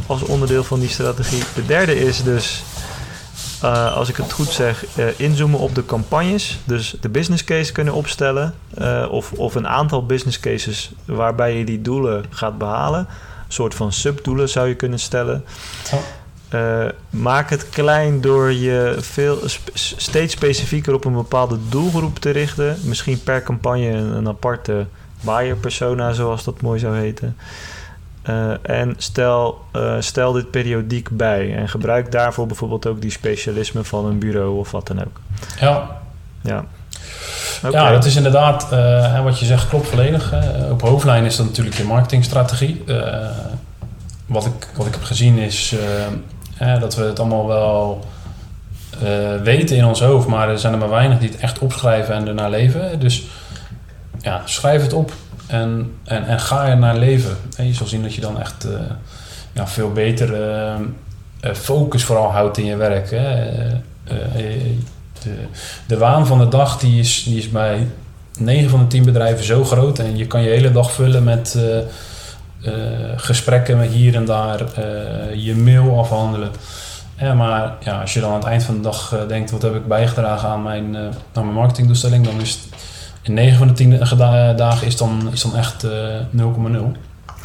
als onderdeel van die strategie. De derde is dus als ik het goed zeg, inzoomen op de campagnes. Dus de business case kunnen opstellen. Of, of een aantal business cases waarbij je die doelen gaat behalen. Een soort van subdoelen zou je kunnen stellen. Maak het klein door je veel, steeds specifieker op een bepaalde doelgroep te richten. Misschien per campagne een, een aparte buyer persona, zoals dat mooi zou heten. Uh, en stel, uh, stel dit periodiek bij en gebruik daarvoor bijvoorbeeld ook die specialismen van een bureau of wat dan ook. Ja. Ja, okay. ja dat is inderdaad, uh, wat je zegt klopt volledig. op hoofdlijn is dat natuurlijk je marketingstrategie. wat, ik, wat ik heb gezien is dat we het allemaal wel weten in ons hoofd, maar er zijn er maar weinig die het echt opschrijven en ernaar leven. Dus ja, schrijf het op en, en, en ga er naar leven. En je zal zien dat je dan echt uh, ja, veel beter uh, focus vooral houdt in je werk. Hè. de, de waan van de dag die is, is bij 9 van de 10 bedrijven zo groot. En je kan je hele dag vullen met gesprekken met hier en daar, je mail afhandelen. Ja, maar ja, als je dan aan het eind van de dag denkt, wat heb ik bijgedragen aan mijn, aan mijn marketingdoelstelling, dan is het in 9 van de 10 dagen is dan, is dan echt uh, eh, 0,0.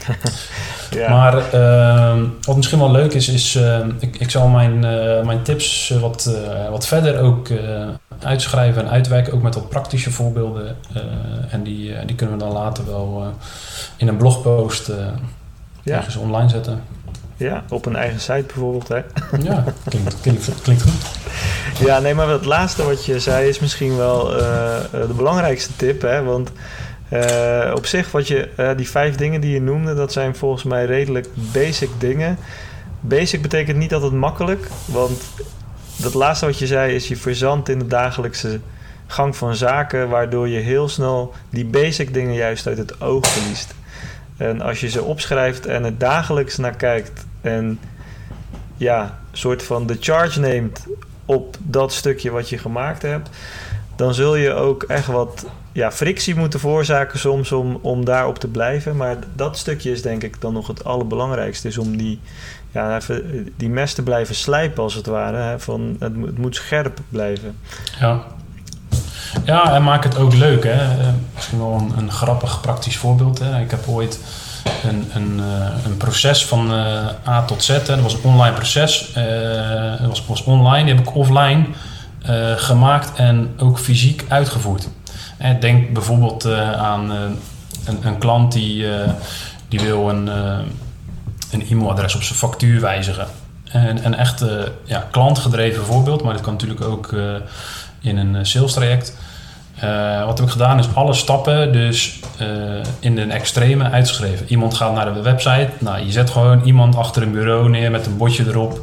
ja. Maar uh, wat misschien wel leuk is, is uh, ik, ik zal mijn, uh, mijn tips wat, wat verder ook uitschrijven en uitwerken, ook met wat praktische voorbeelden. en die, die kunnen we dan later wel in een blogpost ja. ergens online zetten. Ja, op een eigen site bijvoorbeeld. Hè? Ja, klinkt, klinkt, klinkt goed. Ja, nee, maar het laatste wat je zei is misschien wel de belangrijkste tip. Hè? Want uh, op zich, wat je, uh, die vijf dingen die je noemde, dat zijn volgens mij redelijk basic dingen. Basic betekent niet altijd makkelijk, want dat laatste wat je zei is je verzand in de dagelijkse gang van zaken, waardoor je heel snel die basic dingen juist uit het oog verliest. En als je ze opschrijft en er dagelijks naar kijkt en ja, soort van de charge neemt op dat stukje wat je gemaakt hebt, dan zul je ook echt wat ja, frictie moeten veroorzaken soms om, om daarop te blijven. Maar dat stukje is denk ik dan nog het allerbelangrijkste. Is om die, ja, even, die mes te blijven slijpen als het ware. Hè, van, het, het moet scherp blijven. Ja. Ja, en maak het ook leuk. Hè? Eh, misschien wel een, een grappig praktisch voorbeeld. Hè? Ik heb ooit een, een, eh, een proces van uh, A tot Z. Hè? Dat was een online proces. Uh, dat was, was online. Die heb ik offline gemaakt en ook fysiek uitgevoerd. denk bijvoorbeeld aan een, een, klant die, die wil een, een e-mailadres op zijn factuur wijzigen. En, een echt ja, klantgedreven voorbeeld, maar dat kan natuurlijk ook in een sales traject. Wat heb ik gedaan is alle stappen dus in een extreme uitgeschreven. Iemand gaat naar de website. Nou, je zet gewoon iemand achter een bureau neer met een bordje erop,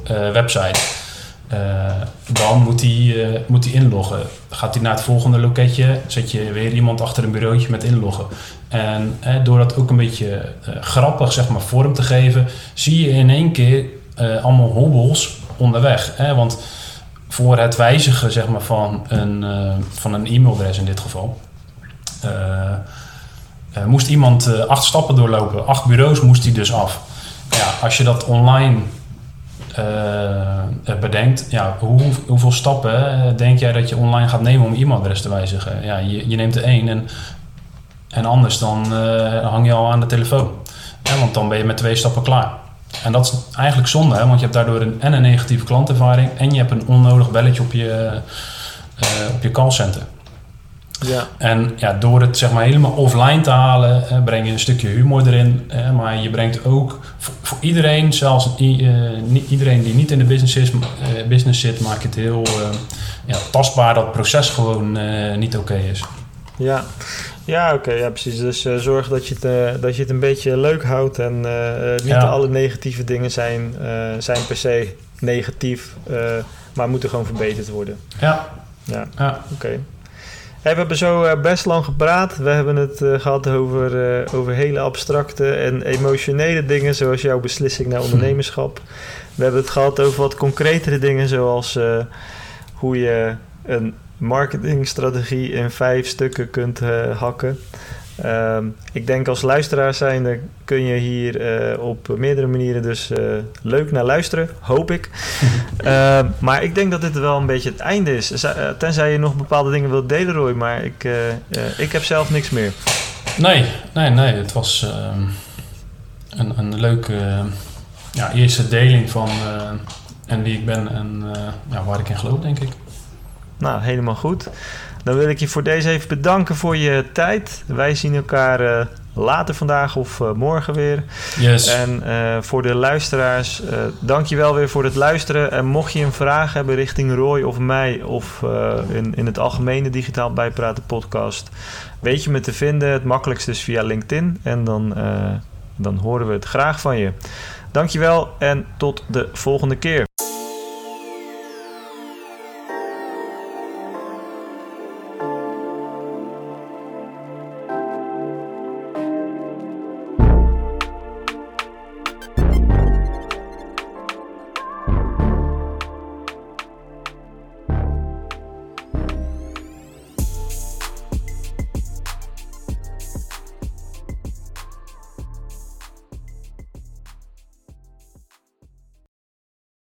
website. dan moet hij moet inloggen. Gaat hij naar het volgende loketje, zet je weer iemand achter een bureautje met inloggen. En door dat ook een beetje grappig zeg maar, vorm te geven, zie je in één keer allemaal hobbels onderweg. Hè? Want voor het wijzigen zeg maar, van een, van een e-mailadres in dit geval. Moest iemand acht stappen doorlopen. Acht bureaus moest hij dus af. Ja, als je dat online bedenkt, ja, hoe, hoeveel stappen denk jij dat je online gaat nemen om e-mailadres te wijzigen? Ja, je, je neemt er één en, en anders dan hang je al aan de telefoon. Want dan ben je met twee stappen klaar. En dat is eigenlijk zonde, hè? want je hebt daardoor een, en een negatieve klantervaring en je hebt een onnodig belletje op je, uh, op je callcenter. Ja. En ja, door het zeg maar helemaal offline te halen, uh, breng je een stukje humor erin. Uh, maar je brengt ook voor, voor iedereen, zelfs iedereen die niet in de business, is, business zit, maak je het heel ja, tastbaar dat het proces gewoon niet oké is. Ja, ja, oké, ja, precies. Dus uh, zorg dat je, het, uh, dat je het een beetje leuk houdt en uh, niet alle negatieve dingen zijn, zijn per se negatief, maar moeten gewoon verbeterd worden. Ja. Ja, ja. oké. Hey, we hebben zo best lang gepraat. We hebben het gehad over, over hele abstracte en emotionele dingen, zoals jouw beslissing naar ondernemerschap. We hebben het gehad over wat concretere dingen, zoals hoe je een marketingstrategie in vijf stukken kunt hakken. Ehm, ik denk als luisteraar zijnde kun je hier eh, op meerdere manieren dus eh, leuk naar luisteren, hoop ik. Ehm, maar ik denk dat dit wel een beetje het einde is. Eh, tenzij je nog bepaalde dingen wilt delen, Roy. Maar ik, ik heb zelf niks meer. Nee, nee, nee. Het was ehm, een, een leuke ja, eerste deling van en wie ik ben en ja, waar ik in geloof, denk ik. Nou, helemaal goed. Dan wil ik je voor deze even bedanken voor je tijd. Wij zien elkaar uh, later vandaag of uh, morgen weer. Yes. En uh, voor de luisteraars, dank je wel weer voor het luisteren. En mocht je een vraag hebben richting Roy of mij... of in, in het algemene Digitaal Bijpraten podcast... weet je me te vinden. Het makkelijkste is via LinkedIn. En dan, dan horen we het graag van je. Dankjewel en tot de volgende keer.